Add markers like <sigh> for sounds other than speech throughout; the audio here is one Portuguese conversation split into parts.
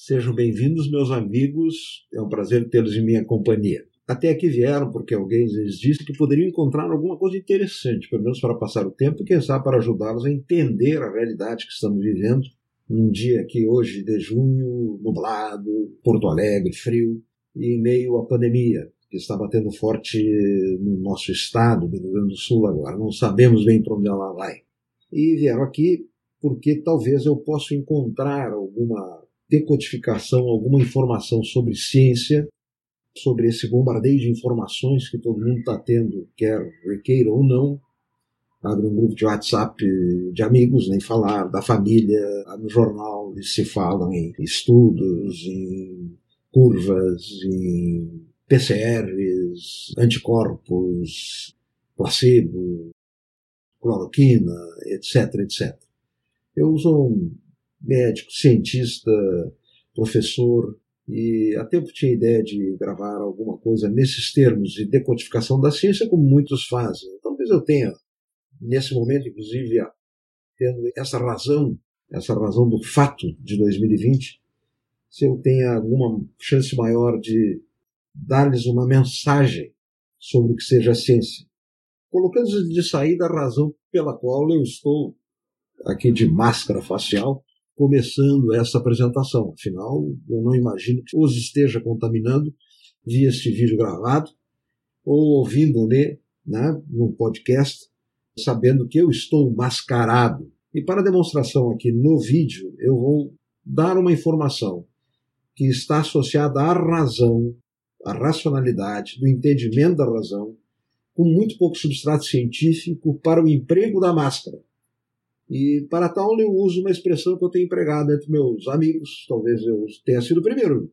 Sejam bem-vindos, meus amigos. É um prazer tê-los em minha companhia. Até aqui vieram porque alguém lhes disse que poderiam encontrar alguma coisa interessante, pelo menos para passar o tempo e, quem sabe, para ajudá-los a entender a realidade que estamos vivendo num dia que hoje de junho, nublado, Porto Alegre, frio, e em meio à pandemia que está batendo forte no nosso estado, do Rio Grande do Sul agora. Não sabemos bem para onde ela vai. E vieram aqui porque talvez eu possa encontrar alguma decodificação, alguma informação sobre ciência, sobre esse bombardeio de informações que todo mundo está tendo, quer requeira ou não. Abre um grupo de WhatsApp de amigos, nem falar, da família, no jornal se falam em estudos, em curvas, em PCRs, anticorpos, placebo, cloroquina, etc, etc. Eu sou um médico, cientista, professor, e há tempo tinha ideia de gravar alguma coisa nesses termos de decodificação da ciência, como muitos fazem. Talvez eu tenha, nesse momento, inclusive, tendo essa razão, essa razão do fato de 2020, se eu tenha alguma chance maior de dar-lhes uma mensagem sobre o que seja a ciência, colocando de saída a razão pela qual eu estou aqui de máscara facial, começando essa apresentação. Afinal, eu não imagino que os esteja contaminando via este vídeo gravado ou ouvindo-me né, no podcast, sabendo que eu estou mascarado. E para demonstração aqui no vídeo, eu vou dar uma informação que está associada à razão, à racionalidade, do entendimento da razão, com muito pouco substrato científico para o emprego da máscara. E para tal eu uso uma expressão que eu tenho empregado entre meus amigos, talvez eu tenha sido o primeiro.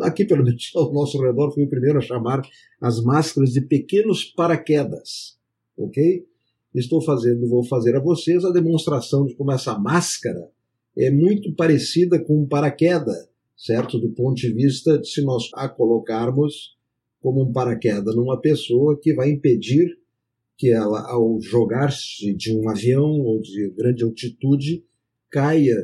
Aqui, pelo menos, <laughs> ao nosso redor, fui o primeiro a chamar as máscaras de pequenos paraquedas. Ok? Estou fazendo, vou fazer a vocês a demonstração de como essa máscara é muito parecida com um paraquedas certo? Do ponto de vista de se nós a colocarmos como um paraquedas numa pessoa que vai impedir que ela, ao jogar-se de um avião ou de grande altitude, caia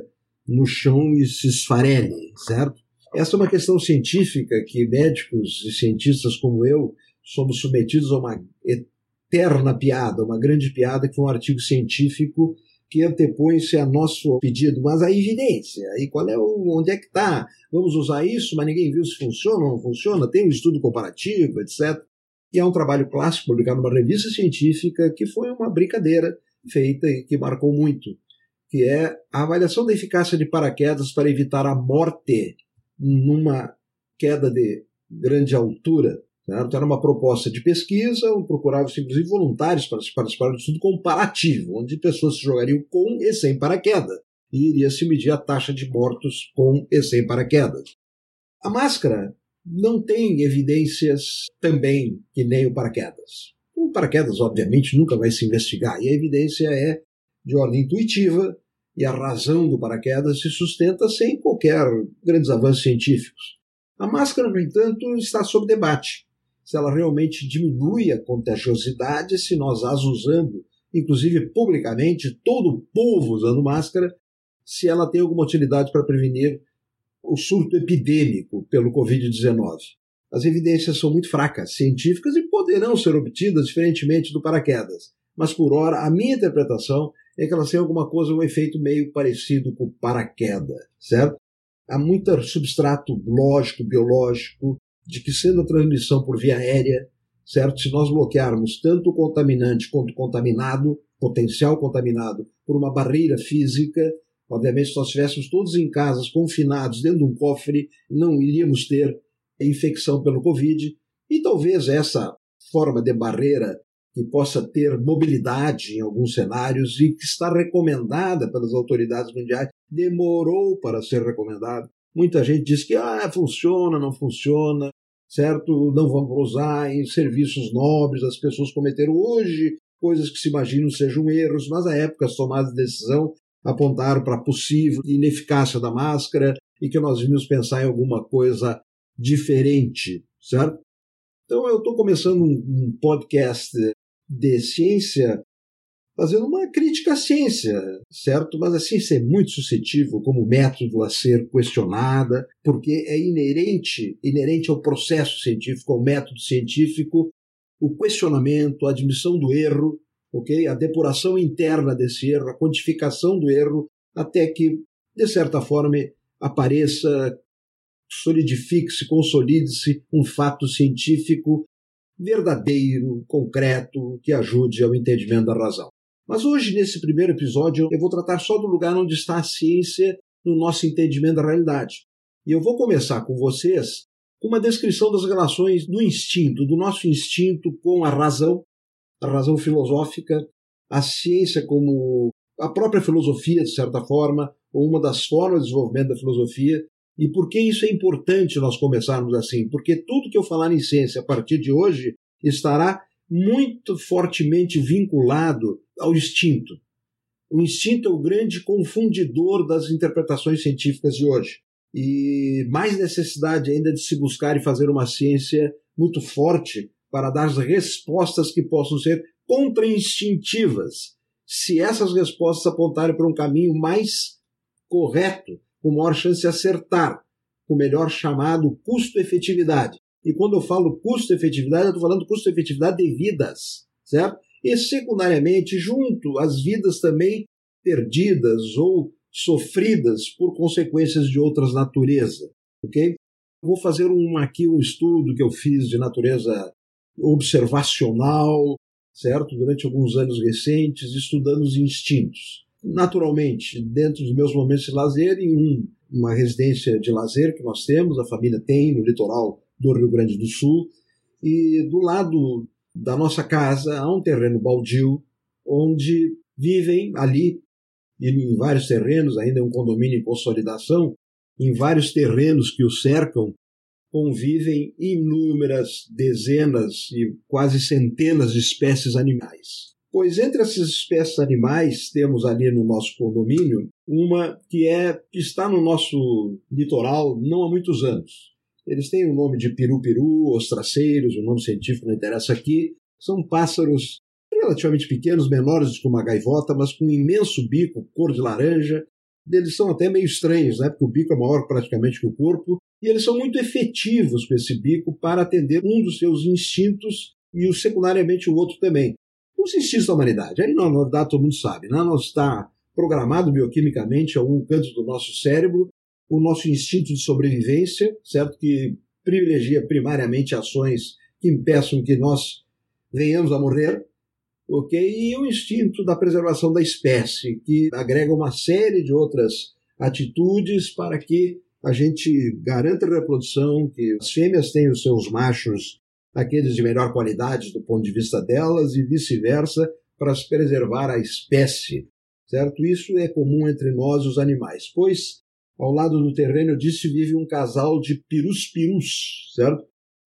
no chão e se esfarele, certo? Essa é uma questão científica que médicos e cientistas como eu somos submetidos a uma eterna piada, uma grande piada que foi um artigo científico que antepõe-se a nosso pedido, mas a evidência, e qual é o, onde é que está? Vamos usar isso, mas ninguém viu se funciona ou não funciona, tem um estudo comparativo, etc. E é um trabalho clássico publicado numa revista científica que foi uma brincadeira feita e que marcou muito, que é a avaliação da eficácia de paraquedas para evitar a morte numa queda de grande altura Certo? Era uma proposta de pesquisa, procurava-se inclusive voluntários para participar do estudo comparativo, onde pessoas se jogariam com e sem paraquedas, e iria se medir a taxa de mortos com e sem paraquedas. A máscara não tem evidências também que nem o paraquedas. O paraquedas, obviamente, nunca vai se investigar, e a evidência é de ordem intuitiva, e a razão do paraquedas se sustenta sem qualquer grandes avanços científicos. A máscara, no entanto, está sob debate se ela realmente diminui a contagiosidade, se nós as usando, inclusive publicamente, todo o povo usando máscara, se ela tem alguma utilidade para prevenir o surto epidêmico pelo Covid-19. As evidências são muito fracas, científicas e poderão ser obtidas diferentemente do paraquedas. Mas por hora, a minha interpretação é que elas têm alguma coisa, um efeito meio parecido com paraquedas, certo? Há muito substrato lógico, biológico, de que sendo a transmissão por via aérea, certo? Se nós bloquearmos tanto o contaminante quanto o contaminado, potencial contaminado, por uma barreira física, obviamente se nós estivéssemos todos em casas, confinados dentro de um cofre, não iríamos ter infecção pelo Covid. E talvez essa forma de barreira que possa ter mobilidade em alguns cenários e que está recomendada pelas autoridades mundiais, demorou para ser recomendada. Muita gente diz que ah, funciona, não funciona, certo? Não vamos usar em serviços nobres, as pessoas cometeram hoje coisas que se imaginam sejam erros, mas à época as tomadas de decisão apontaram para a possível ineficácia da máscara e que nós devíamos pensar em alguma coisa diferente, certo? Então eu estou começando um, um podcast de ciência fazendo uma crítica à ciência, certo? Mas a ciência é muito suscetível como método a ser questionada, porque é inerente, inerente ao processo científico, ao método científico, o questionamento, a admissão do erro, ok? A depuração interna desse erro, a quantificação do erro, até que, de certa forma, apareça, solidifique-se, consolide-se um fato científico verdadeiro, concreto, que ajude ao entendimento da razão. Mas hoje, nesse primeiro episódio, eu vou tratar só do lugar onde está a ciência no nosso entendimento da realidade. E eu vou começar com vocês com uma descrição das relações do instinto, do nosso instinto com a razão, a razão filosófica, a ciência como a própria filosofia, de certa forma, ou uma das formas de desenvolvimento da filosofia. E por que isso é importante nós começarmos assim? Porque tudo que eu falar em ciência a partir de hoje estará muito fortemente vinculado ao instinto. O instinto é o grande confundidor das interpretações científicas de hoje. E mais necessidade ainda de se buscar e fazer uma ciência muito forte para dar respostas que possam ser contra-instintivas, se essas respostas apontarem para um caminho mais correto, com maior chance de acertar, o melhor chamado custo-efetividade. E quando eu falo custo-efetividade, eu estou falando custo-efetividade de vidas, certo? E secundariamente, junto às vidas também perdidas ou sofridas por consequências de outras naturezas, ok? Vou fazer um, aqui um estudo que eu fiz de natureza observacional, certo? Durante alguns anos recentes, estudando os instintos. Naturalmente, dentro dos meus momentos de lazer, em um, uma residência de lazer que nós temos, a família tem no litoral do Rio Grande do Sul, e do lado da nossa casa há um terreno baldio onde vivem ali, e em vários terrenos, ainda é um condomínio em consolidação, em vários terrenos que o cercam, convivem inúmeras dezenas e quase centenas de espécies animais. Pois entre essas espécies animais temos ali no nosso condomínio uma que é que está no nosso litoral não há muitos anos. Eles têm o nome de piru-piru, ostraceiros, o nome científico não interessa aqui. São pássaros relativamente pequenos, menores que uma gaivota, mas com um imenso bico, cor de laranja. Eles são até meio estranhos, né? porque o bico é maior praticamente que o corpo, e eles são muito efetivos com esse bico para atender um dos seus instintos e o secundariamente o outro também. Os instintos da humanidade. Aí, na verdade, todo mundo sabe, né? nós está programado bioquimicamente a algum canto do nosso cérebro o nosso instinto de sobrevivência, certo? Que privilegia primariamente ações que impeçam que nós venhamos a morrer, ok? E o instinto da preservação da espécie, que agrega uma série de outras atitudes para que a gente garanta a reprodução, que as fêmeas tenham os seus machos, aqueles de melhor qualidade do ponto de vista delas, e vice-versa, para se preservar a espécie, certo? Isso é comum entre nós, os animais, pois ao lado do terreno, eu disse, vive um casal de pirus-pirus, certo?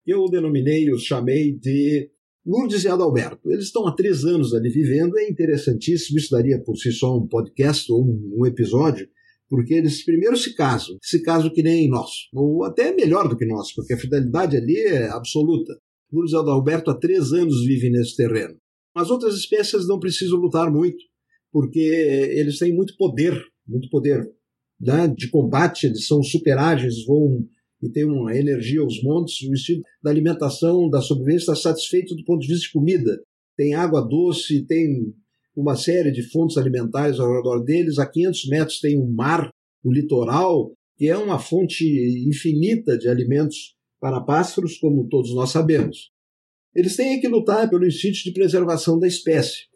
Eu denominei, os chamei de Lourdes e Adalberto. Eles estão há três anos ali vivendo, é interessantíssimo, isso daria por si só um podcast ou um episódio, porque eles primeiro se casam, se casam que nem nós, ou até melhor do que nós, porque a fidelidade ali é absoluta. E Adalberto há três anos vivem nesse terreno. As outras espécies não precisam lutar muito, porque eles têm muito poder, muito poder né, de combate, eles são super ágeis, voam e têm uma energia aos montes. O estilo da alimentação, da sobrevivência está satisfeito do ponto de vista de comida. Tem água doce, tem uma série de fontes alimentares ao redor deles. A 500 metros tem um mar, o litoral, que é uma fonte infinita de alimentos para pássaros, como todos nós sabemos. Eles têm que lutar pelo instinto de preservação da espécie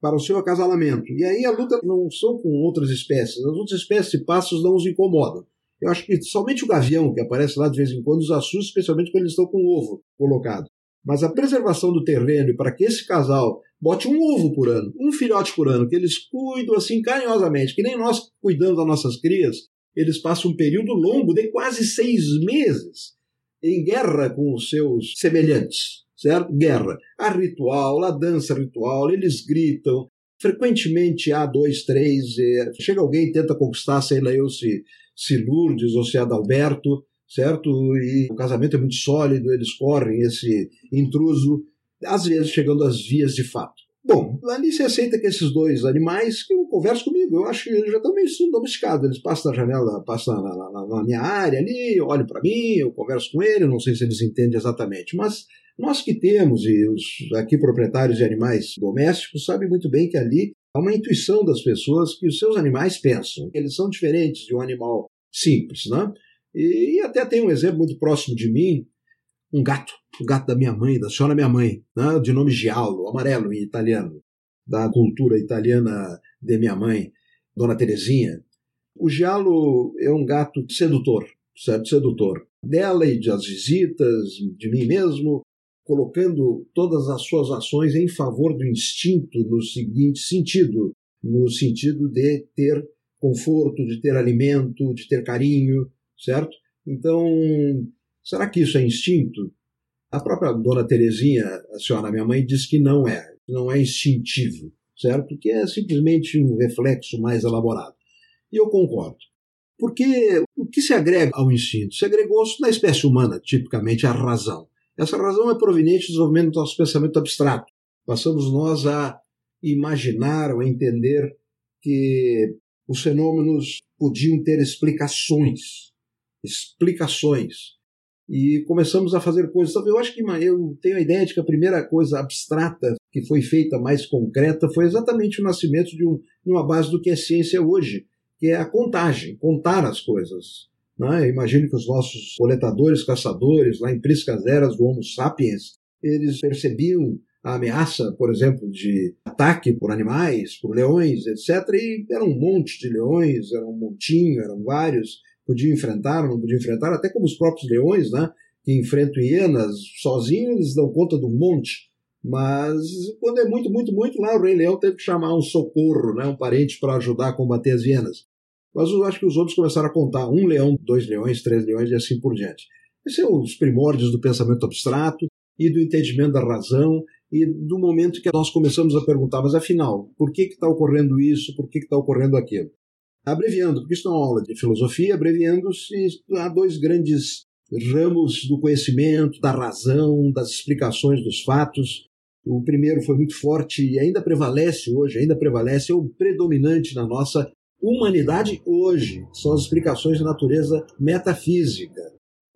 para o seu acasalamento. E aí a luta não são com outras espécies. As outras espécies de pássaros não os incomodam. Eu acho que somente o gavião, que aparece lá de vez em quando, os assusta, especialmente quando eles estão com o ovo colocado. Mas a preservação do terreno e para que esse casal bote um ovo por ano, um filhote por ano, que eles cuidam assim carinhosamente, que nem nós cuidamos das nossas crias, eles passam um período longo de quase seis meses em guerra com os seus semelhantes certo? Guerra. Há ritual, há dança ritual, eles gritam. Frequentemente há dois, três. É, chega alguém e tenta conquistar, sei lá eu, se, se Lourdes ou se Adalberto, certo? E o casamento é muito sólido, eles correm esse intruso, às vezes chegando às vias de fato. Bom, ali se aceita que esses dois animais que eu converso comigo, eu acho que eles já estão meio domesticados. Eles passam na janela, passam na, na, na minha área ali, olham para mim, eu converso com ele, não sei se eles entendem exatamente, mas nós que temos, e os aqui proprietários de animais domésticos sabem muito bem que ali há uma intuição das pessoas que os seus animais pensam. Eles são diferentes de um animal simples, né? E, até tem um exemplo muito próximo de mim, um gato, o gato da minha mãe, da senhora minha mãe, né? de nome Giallo, amarelo em italiano, da cultura italiana de minha mãe, Dona Terezinha. O Giallo é um gato sedutor, certo? Sedutor. Dela e das visitas, de mim mesmo, colocando todas as suas ações em favor do instinto no seguinte sentido, no sentido de ter conforto, de ter alimento, de ter carinho, certo? Então, será que isso é instinto? A própria dona Terezinha, a senhora minha mãe, diz que não é, não é instintivo, certo? Que é simplesmente um reflexo mais elaborado. E eu concordo. Porque o que se agrega ao instinto? Se agregou na espécie humana, tipicamente a razão. Essa razão é proveniente do desenvolvimento do nosso pensamento abstrato. Passamos nós a imaginar ou a entender que os fenômenos podiam ter explicações. Explicações. E começamos a fazer coisas. Eu acho que eu tenho a ideia de que a primeira coisa abstrata que foi feita mais concreta foi exatamente o nascimento de, um, de uma base do que é ciência hoje, que é a contagem, contar as coisas. Né? Imagino que os nossos coletadores, caçadores, lá em priscas eras do Homo sapiens, eles percebiam a ameaça, por exemplo, de ataque por animais, por leões, etc. E era um monte de leões, era um montinho, eram vários, podiam enfrentar, não podiam enfrentar, até como os próprios leões, né? que enfrentam hienas sozinhos, eles dão conta do monte. Mas quando é muito, muito, muito, lá o Rei Leão teve que chamar um socorro, né? um parente para ajudar a combater as hienas. Mas eu acho que os outros começaram a contar um leão, dois leões, três leões e assim por diante. Esses são os primórdios do pensamento abstrato e do entendimento da razão e do momento que nós começamos a perguntar, mas afinal, por que está ocorrendo isso, por que está ocorrendo aquilo? Abreviando, porque isso não é uma aula de filosofia, abreviando-se, há dois grandes ramos do conhecimento, da razão, das explicações dos fatos. O primeiro foi muito forte e ainda prevalece hoje, ainda prevalece, é o predominante na nossa humanidade hoje. São as explicações de natureza metafísica,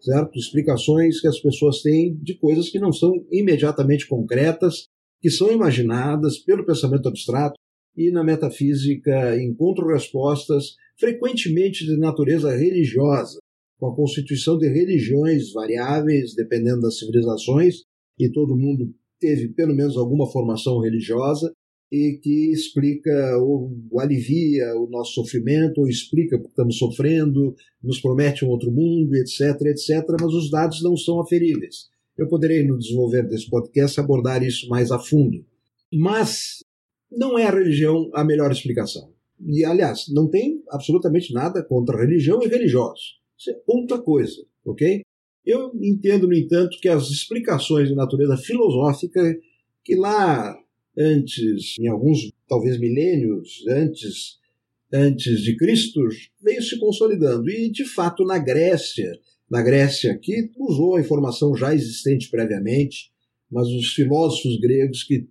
certo? Explicações que as pessoas têm de coisas que não são imediatamente concretas, que são imaginadas pelo pensamento abstrato e na metafísica encontram respostas frequentemente de natureza religiosa, com a constituição de religiões variáveis dependendo das civilizações, e todo mundo teve pelo menos alguma formação religiosa, e que explica ou, ou alivia o nosso sofrimento, ou explica porque estamos sofrendo, nos promete um outro mundo, etc, etc, mas os dados não são aferíveis. Eu poderei, no desenvolver desse podcast, abordar isso mais a fundo. Mas não é a religião a melhor explicação. E, aliás, não tem absolutamente nada contra religião e religiosos. Isso é outra coisa, ok? Eu entendo, no entanto, que as explicações de natureza filosófica, que lá antes, em alguns talvez milênios antes, antes de Cristo, veio se consolidando. E, de fato, na Grécia, na Grécia, que usou a informação já existente previamente, mas os filósofos gregos que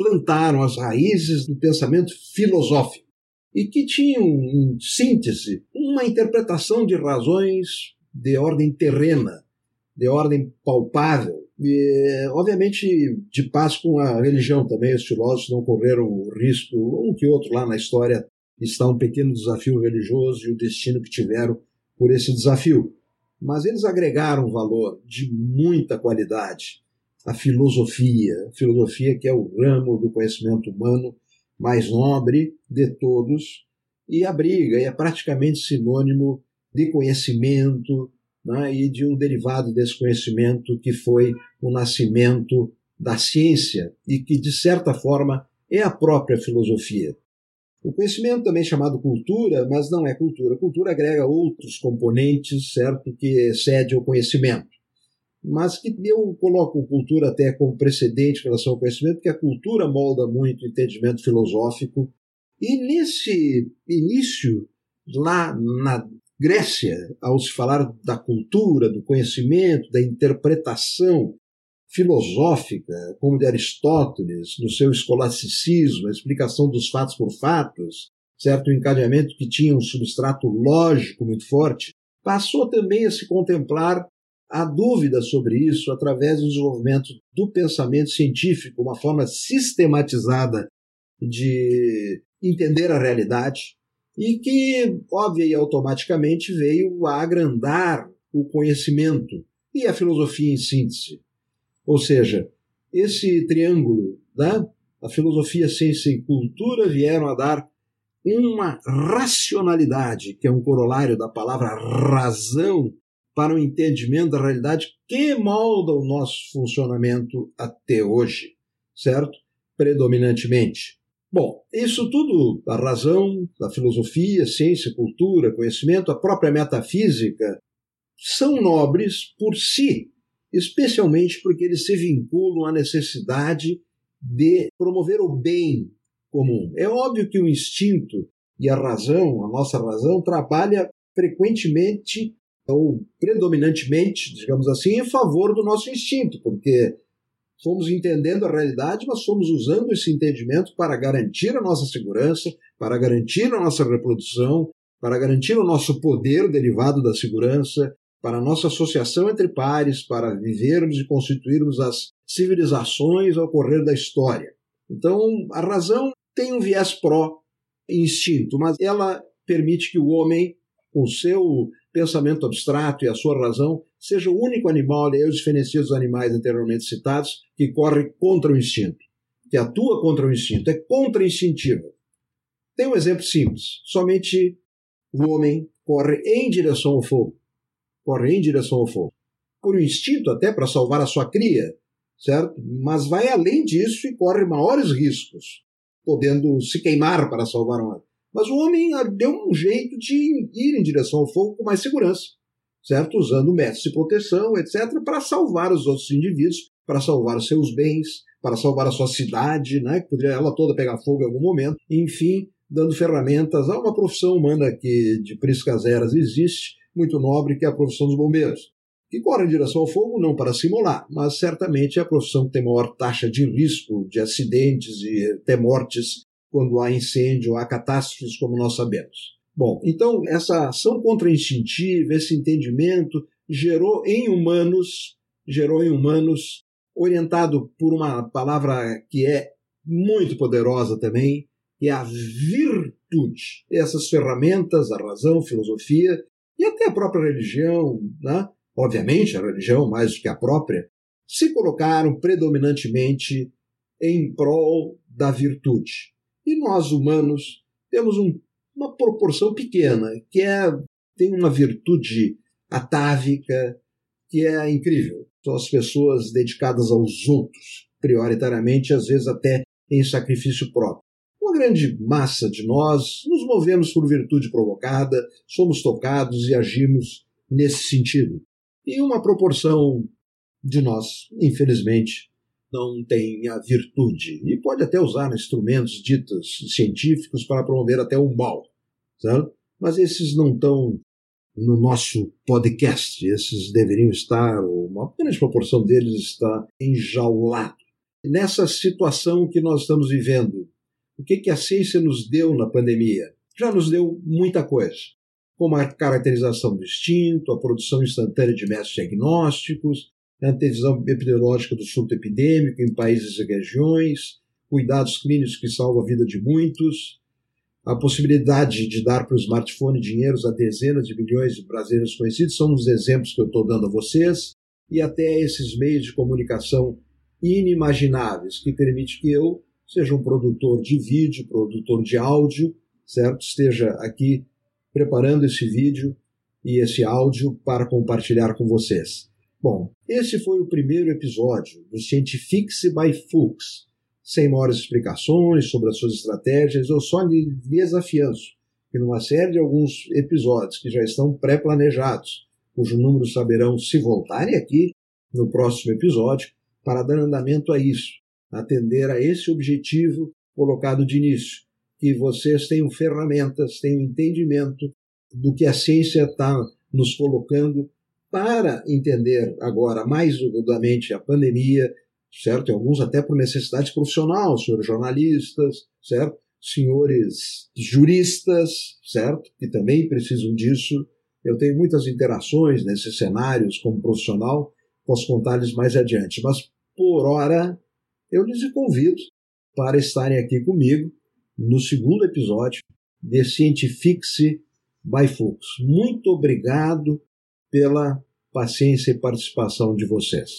plantaram as raízes do pensamento filosófico e que tinham, em síntese, uma interpretação de razões de ordem terrena, de ordem palpável, e, obviamente, de paz com a religião também, os filósofos não correram o risco, um que outro lá na história está um pequeno desafio religioso e o destino que tiveram por esse desafio. Mas eles agregaram valor de muita qualidade à filosofia, filosofia que é o ramo do conhecimento humano mais nobre de todos e abriga e é praticamente sinônimo de conhecimento, né, e de um derivado desse conhecimento que foi o nascimento da ciência e que, de certa forma, é a própria filosofia. O conhecimento também é chamado cultura, mas não é cultura. Cultura agrega outros componentes, certo, que excede o conhecimento. Mas que eu coloco cultura até como precedente em relação ao conhecimento, porque a cultura molda muito o entendimento filosófico. E nesse início, lá na Grécia, ao se falar da cultura, do conhecimento, da interpretação filosófica, como de Aristóteles, no seu escolasticismo, a explicação dos fatos por fatos, certo encadeamento que tinha um substrato lógico muito forte, passou também a se contemplar a dúvida sobre isso através do desenvolvimento do pensamento científico, uma forma sistematizada de entender a realidade, e que, óbvia e automaticamente, veio a agrandar o conhecimento e a filosofia em síntese. Ou seja, esse triângulo, né, a filosofia, ciência e cultura vieram a dar uma racionalidade, que é um corolário da palavra razão, para o entendimento da realidade que molda o nosso funcionamento até hoje, certo? Predominantemente. Bom, isso tudo, a razão, a filosofia, ciência, cultura, conhecimento, a própria metafísica, são nobres por si, especialmente porque eles se vinculam à necessidade de promover o bem comum. É óbvio que o instinto e a razão, a nossa razão, trabalha frequentemente ou predominantemente, digamos assim, em favor do nosso instinto, porque fomos entendendo a realidade, mas fomos usando esse entendimento para garantir a nossa segurança, para garantir a nossa reprodução, para garantir o nosso poder derivado da segurança, para a nossa associação entre pares, para vivermos e constituirmos as civilizações ao correr da história. Então, a razão tem um viés pró-instinto, mas ela permite que o homem, com seu pensamento abstrato e a sua razão, seja o único animal, eu diferencio dos animais anteriormente citados, que corre contra o instinto, que atua contra o instinto, é contra-instintivo. Tem um exemplo simples: somente o homem corre em direção ao fogo. Corre em direção ao fogo. Por um instinto, até para salvar a sua cria, certo? Mas vai além disso e corre maiores riscos, podendo se queimar para salvar uma. Mas o homem ah, deu um jeito de ir em direção ao fogo com mais segurança, certo? Usando métodos de proteção, etc., para salvar os outros indivíduos, para salvar os seus bens, para salvar a sua cidade, né? que poderia ela toda pegar fogo em algum momento, enfim, dando ferramentas a uma profissão humana que de priscas eras existe, muito nobre, que é a profissão dos bombeiros que corre em direção ao fogo não para simular, mas certamente é a profissão que tem maior taxa de risco de acidentes e até mortes quando há incêndio, há catástrofes, como nós sabemos. Bom, então essa ação contra-instintiva, esse entendimento gerou em humanos, gerou em humanos, orientado por uma palavra que é muito poderosa também, que é a virtude. Essas ferramentas, a razão, filosofia e até a própria religião, né? obviamente a religião mais do que a própria, se colocaram predominantemente em prol da virtude. E nós, humanos, temos um, uma proporção pequena, que é, tem uma virtude atávica, que é incrível. São as pessoas dedicadas aos outros, prioritariamente, às vezes até em sacrifício próprio. Uma grande massa de nós nos movemos por virtude provocada, somos tocados e agimos nesse sentido. E uma proporção de nós, infelizmente, não tem a virtude e pode até usar instrumentos ditos científicos para promover até o mal, certo? mas esses não estão no nosso podcast, esses deveriam estar, uma grande proporção deles está enjaulado. Nessa situação que nós estamos vivendo, o que, que a ciência nos deu na pandemia? Já nos deu muita coisa, como a caracterização do instinto, a produção instantânea de métodos diagnósticos, a antevisão epidemiológica do surto epidêmico em países e regiões, cuidados clínicos que salvam a vida de muitos, a possibilidade de dar para o smartphone dinheiro a dezenas de milhões de brasileiros conhecidos são os exemplos que eu estou dando a vocês, e até esses meios de comunicação inimagináveis que permite que eu seja um produtor de vídeo, produtor de áudio, certo? Esteja aqui preparando esse vídeo e esse áudio para compartilhar com vocês. Bom, esse foi o primeiro episódio do Scientifics by Fuchs. Sem maiores explicações sobre as suas estratégias, eu só lhe desafiando que numa série de alguns episódios que já estão pré-planejados, cujo número saberão se voltarem aqui no próximo episódio, para dar andamento a isso, atender a esse objetivo colocado de início, que vocês tenham ferramentas, tenham entendimento do que a ciência está nos colocando para entender agora mais agudamente a pandemia, certo? E alguns até por necessidade profissional, senhores jornalistas, certo? Senhores juristas, certo? Que também precisam disso. Eu tenho muitas interações nesses cenários como profissional, posso contar-lhes mais adiante. Mas, por hora, eu lhes convido para estarem aqui comigo no segundo episódio de Scientifique by Fux. Muito obrigado pela paciência e participação de vocês.